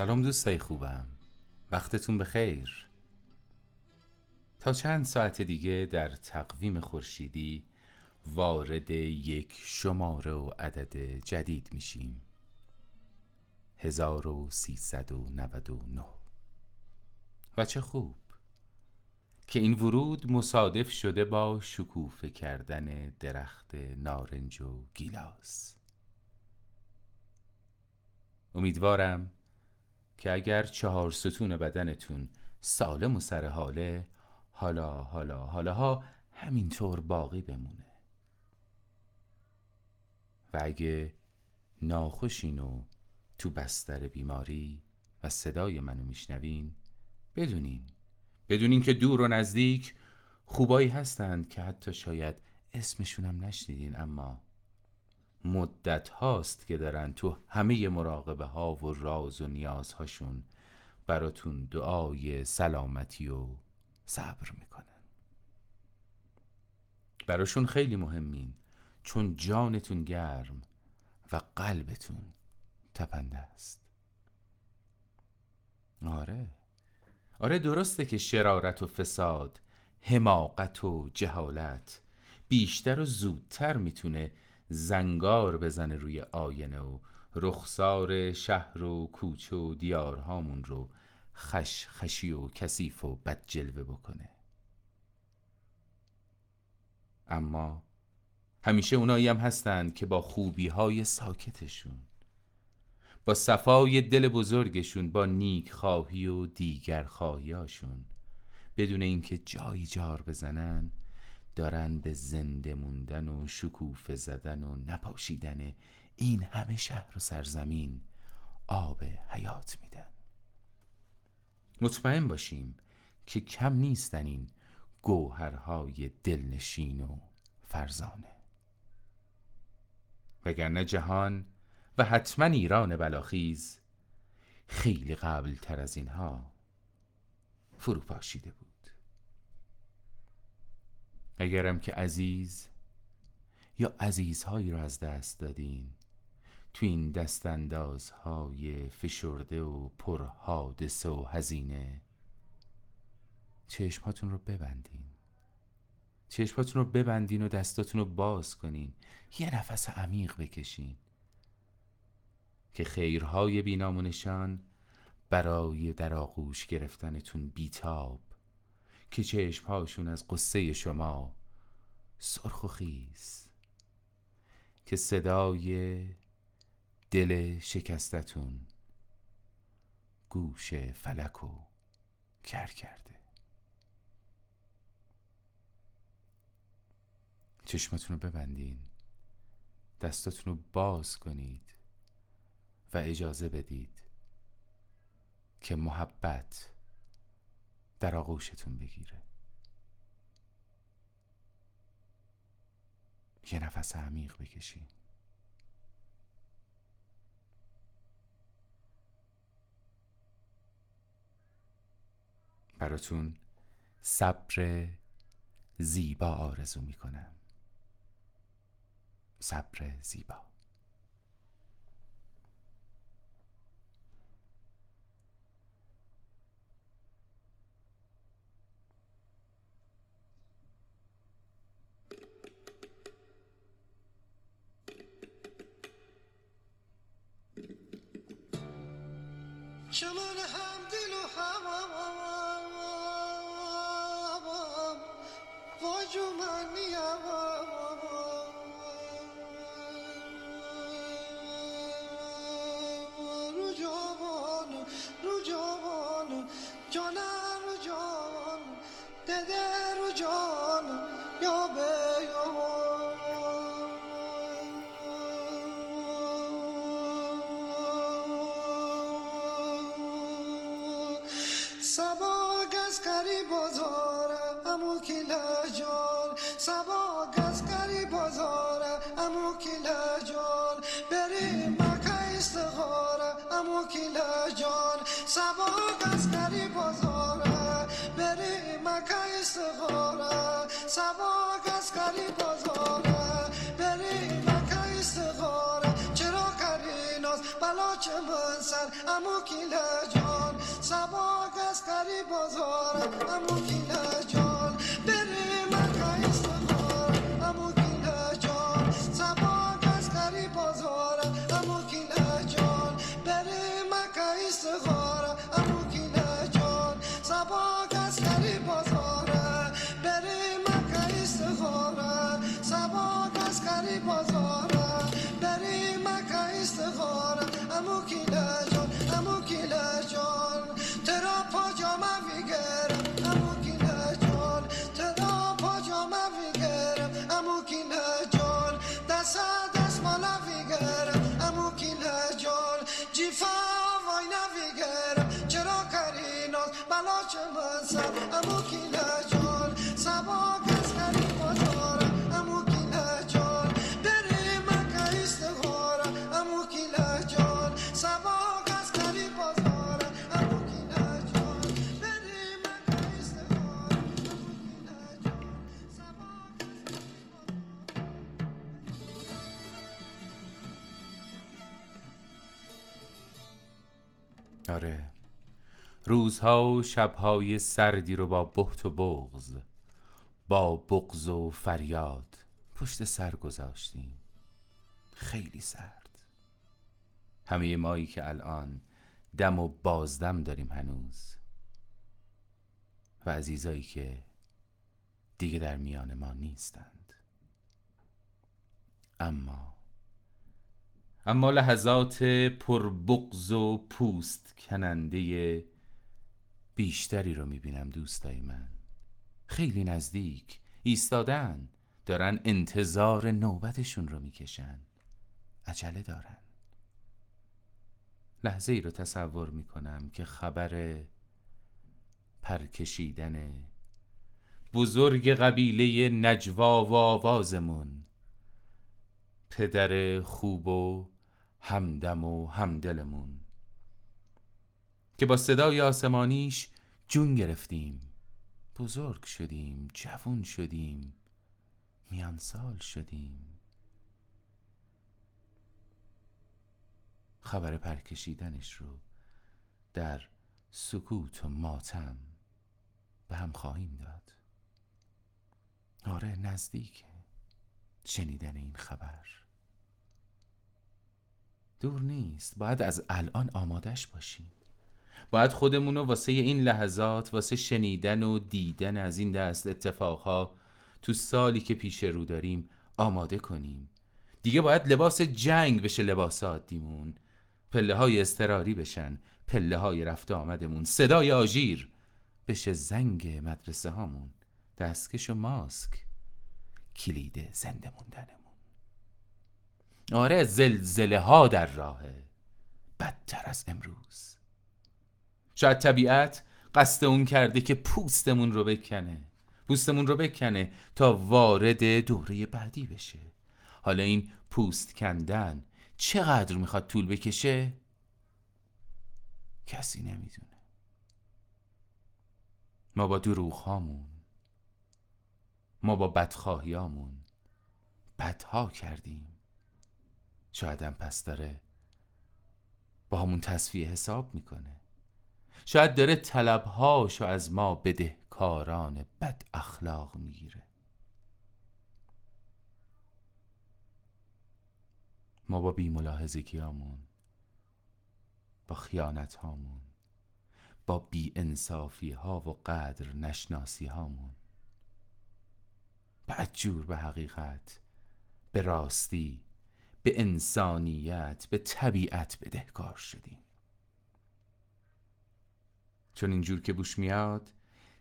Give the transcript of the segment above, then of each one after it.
سلام دوستای خوبم. وقتتون بخیر. تا چند ساعت دیگه در تقویم خورشیدی وارد یک شماره و عدد جدید میشیم. 1399 و چه خوب که این ورود مصادف شده با شکوفه کردن درخت نارنج و گیلاس. امیدوارم که اگر چهار ستون بدنتون سالم و سر حاله حالا حالا حالا ها همینطور باقی بمونه. و اگه ناخوشین و تو بستر بیماری و صدای منو میشنوین بدونین بدونین که دور و نزدیک خوبایی هستند که حتی شاید اسمشونم نشنیدین اما مدت هاست که دارن تو همه مراقبه ها و راز و نیازهاشون براتون دعای سلامتی و صبر می‌کنن. براشون خیلی مهمین. چون جانتون گرم و قلبتون تپنده است. آره. آره درسته که شرارت و فساد حماقت و جهالت بیشتر و زودتر می‌تونه زنگار بزنه روی آینه و رخسار شهر و کوچه و دیارهامون رو خش خشی و کثیف و بد جلوه بکنه. اما همیشه اونایی هم هستند که با خوبی های ساکتشون با صفای دل بزرگشون با نیک خواهی و دیگر خواهیاشون بدون اینکه جایی جار بزنن دارن به زنده موندن و شکوفه زدن و نپاشیدن این همه شهر و سرزمین آب حیات میدن. مطمئن باشیم که کم نیستن این گوهرهای دلنشین و فرزانه. وگرنه جهان و حتما ایران بلاخیز خیلی قبل تر از اینها فرو پاشیده بود. اگرم که عزیز یا عزیزهایی را از دست دادین. تو این دستاندازهای فشرده و پر حادثه و هزینه چشماتون رو ببندین. چشماتون رو ببندین و دستاتون رو باز کنین. یه نفس عمیق بکشین که خیرهای بینامونشان برای در آغوش گرفتنتون بیتاب که چشمهاشون از قصه شما سرخ و خیز که صدای دل شکستتون گوش فلک و کر کرده. چشمتون رو ببندین دستاتون رو باز کنید و اجازه بدید که محبت در آغوشتون بگیره. یه نفس عمیق بکشین. براتون صبر زیبا آرزو می‌کنم. صبر زیبا. چمن هم دل سبا گسکری بازاره امو کیلا جان سبا گسکری بازاره امو کیلا جان بری مکه استخاره امو کیلا جان سبا گسکری بازاره بری مکه استخاره سبا گسکری بازاره بری مکه استخاره چرا کری ناز؟ بلا چه من سر امو کیلا جان سبا گسکری بازاره امو کیلا آره. روزها و شبهای سردی رو با بحت و بغز با بغز و فریاد پشت سر گذاشتیم. خیلی سرد. همه مایی که الان دم و بازدم داریم هنوز. و عزیزایی که دیگه در میان ما نیستند. اما اما لحظات پربغز و پوست کننده بیشتری رو می‌بینم دوستای من. خیلی نزدیک. ایستادن. دارن انتظار نوبتشون رو می‌کشن. عجله دارن. لحظه ای رو تصور می‌کنم که خبر پرکشیدن بزرگ قبیله نجوا و آوازمون. پدر خوب و همدم و همدلمون. که با صدای آسمانیش جون گرفتیم. بزرگ شدیم جوون شدیم میان سال شدیم. خبر پرکشیدنش رو در سکوت و ماتم به هم خواهیم داد. آره نزدیکه شنیدن این خبر. دور نیست باید از الان آمادش باشیم. باید خودمون رو واسه این لحظات واسه شنیدن و دیدن از این دست اتفاقها تو سالی که پیش رو داریم آماده کنیم. دیگه باید لباس جنگ بشه لباس عادیمون. پله های استراری بشن پله های رفته آمدمون. صدای آژیر بشه زنگ مدرسه هامون. دستکش و ماسک. کلید زنده موندنمون. آره زلزله ها در راهه. بدتر از امروز. شاید طبیعت قصد اون کرده که پوستمون رو بکنه. پوستمون رو بکنه تا وارد دوره بعدی بشه. حالا این پوست کندن چقدر می‌خواد طول بکشه؟ کسی نمی‌دونه. ما با دروغ هامون ما با بدخواهیامون بدها کردیم. شاید هم پس داره با همون تصفیه حساب می‌کنه. شاید داره طلبهاشو از ما بدهکاران بد اخلاق می‌گیره. ما با بیملاحظگیامون با خیانت هامون با بی انصافی ها و قدر نشناسی هامون بدجور به حقیقت به راستی به انسانیت به طبیعت بدهکار شدیم. چون اینجور که بوش میاد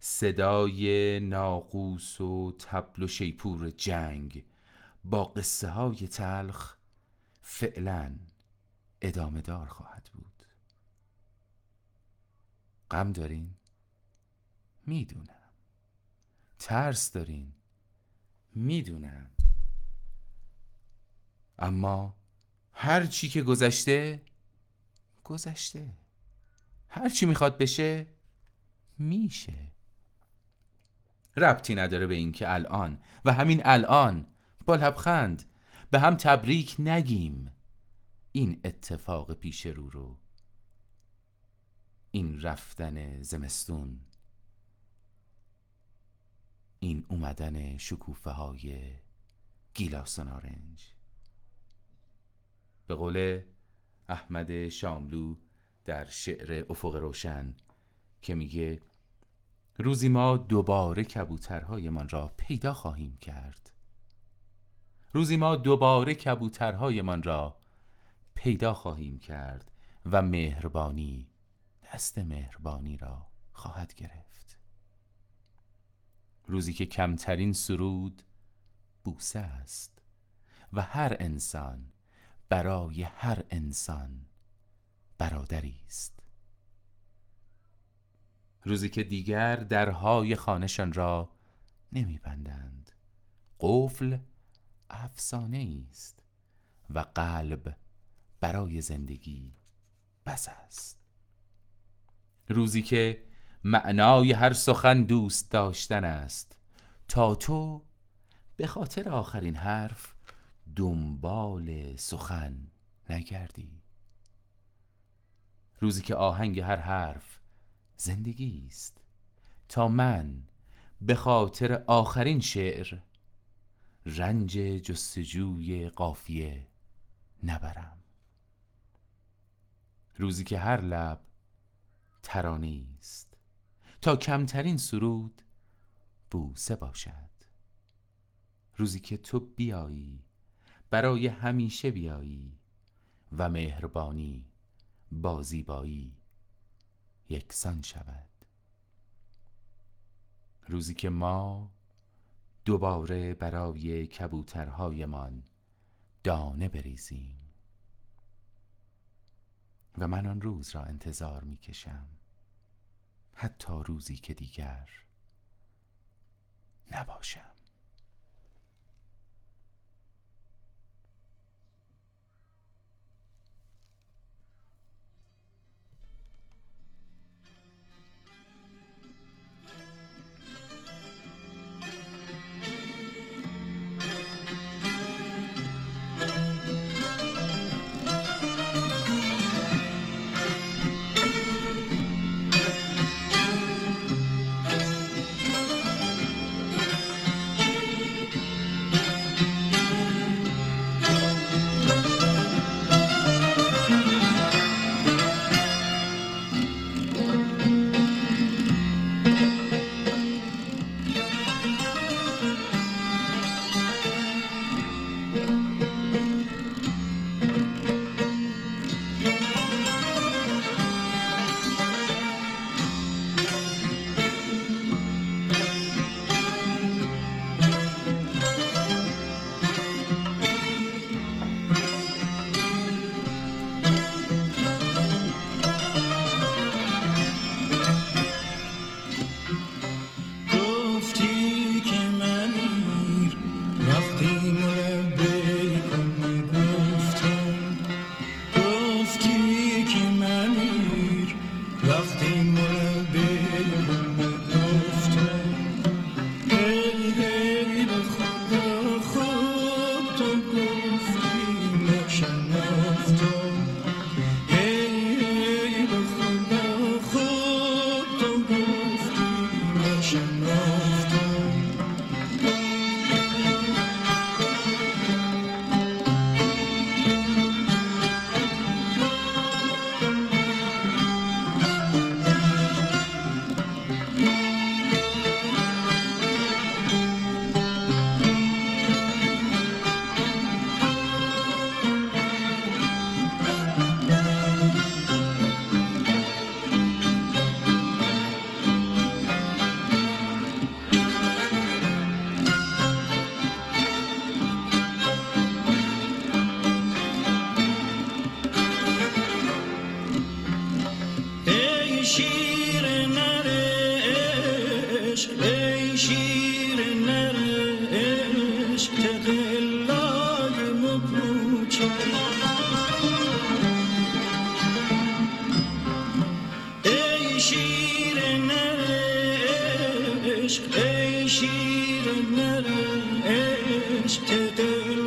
صدای ناقوس و تبل و شیپور جنگ با قصه های تلخ فعلا ادامه دار خواهد بود. غم دارین؟ می‌دونم. ترس دارین؟ می‌دونم. اما هر چی که گذشته گذشته. هر چی می‌خواد بشه میشه. ربطی نداره به اینکه الان. و همین الان با لبخند به هم تبریک نگیم. این اتفاق پیش رو رو. این رفتن زمستون. این اومدن شکوفه های گیلاس و نارنج به قول احمد شاملو در شعر افق روشن که میگه روزی ما دوباره کبوترهایمان را پیدا خواهیم کرد. روزی ما دوباره کبوترهایمان را پیدا خواهیم کرد و مهربانی دست مهربانی را خواهد گرفت. روزی که کمترین سرود بوسه است و هر انسان برای هر انسان برادری است. روزی که دیگر درهای خانهشان را نمیبندند. قفل افسانه است و قلب برای زندگی بس است. روزی که معنای هر سخن دوست داشتن است تا تو به خاطر آخرین حرف دنبال سخن نگردی. روزی که آهنگ هر حرف زندگی است. تا من به خاطر آخرین شعر رنج جستجوی قافیه نبرم. روزی که هر لب ترانه است. تا کمترین سرود بوسه باشد. روزی که تو بیایی برای همیشه بیایی و مهربانی با زیبایی یکسان شود. روزی که ما دوباره برای کبوترهایمان دانه بریزیم. و من آن روز را انتظار می کشم حتی روزی که دیگر نباشم. Eşk eşirinlere eşk eder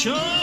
show.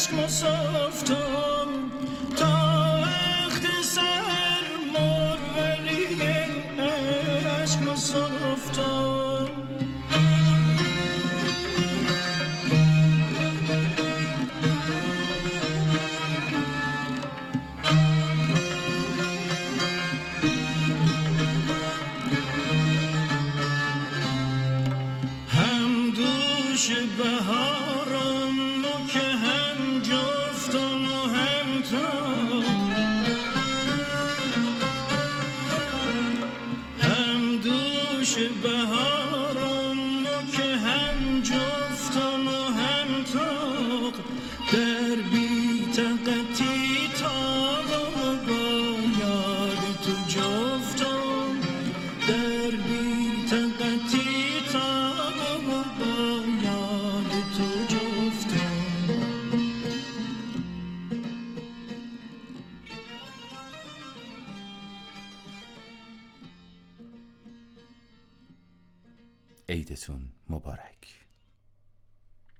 Mieszko Softon. to.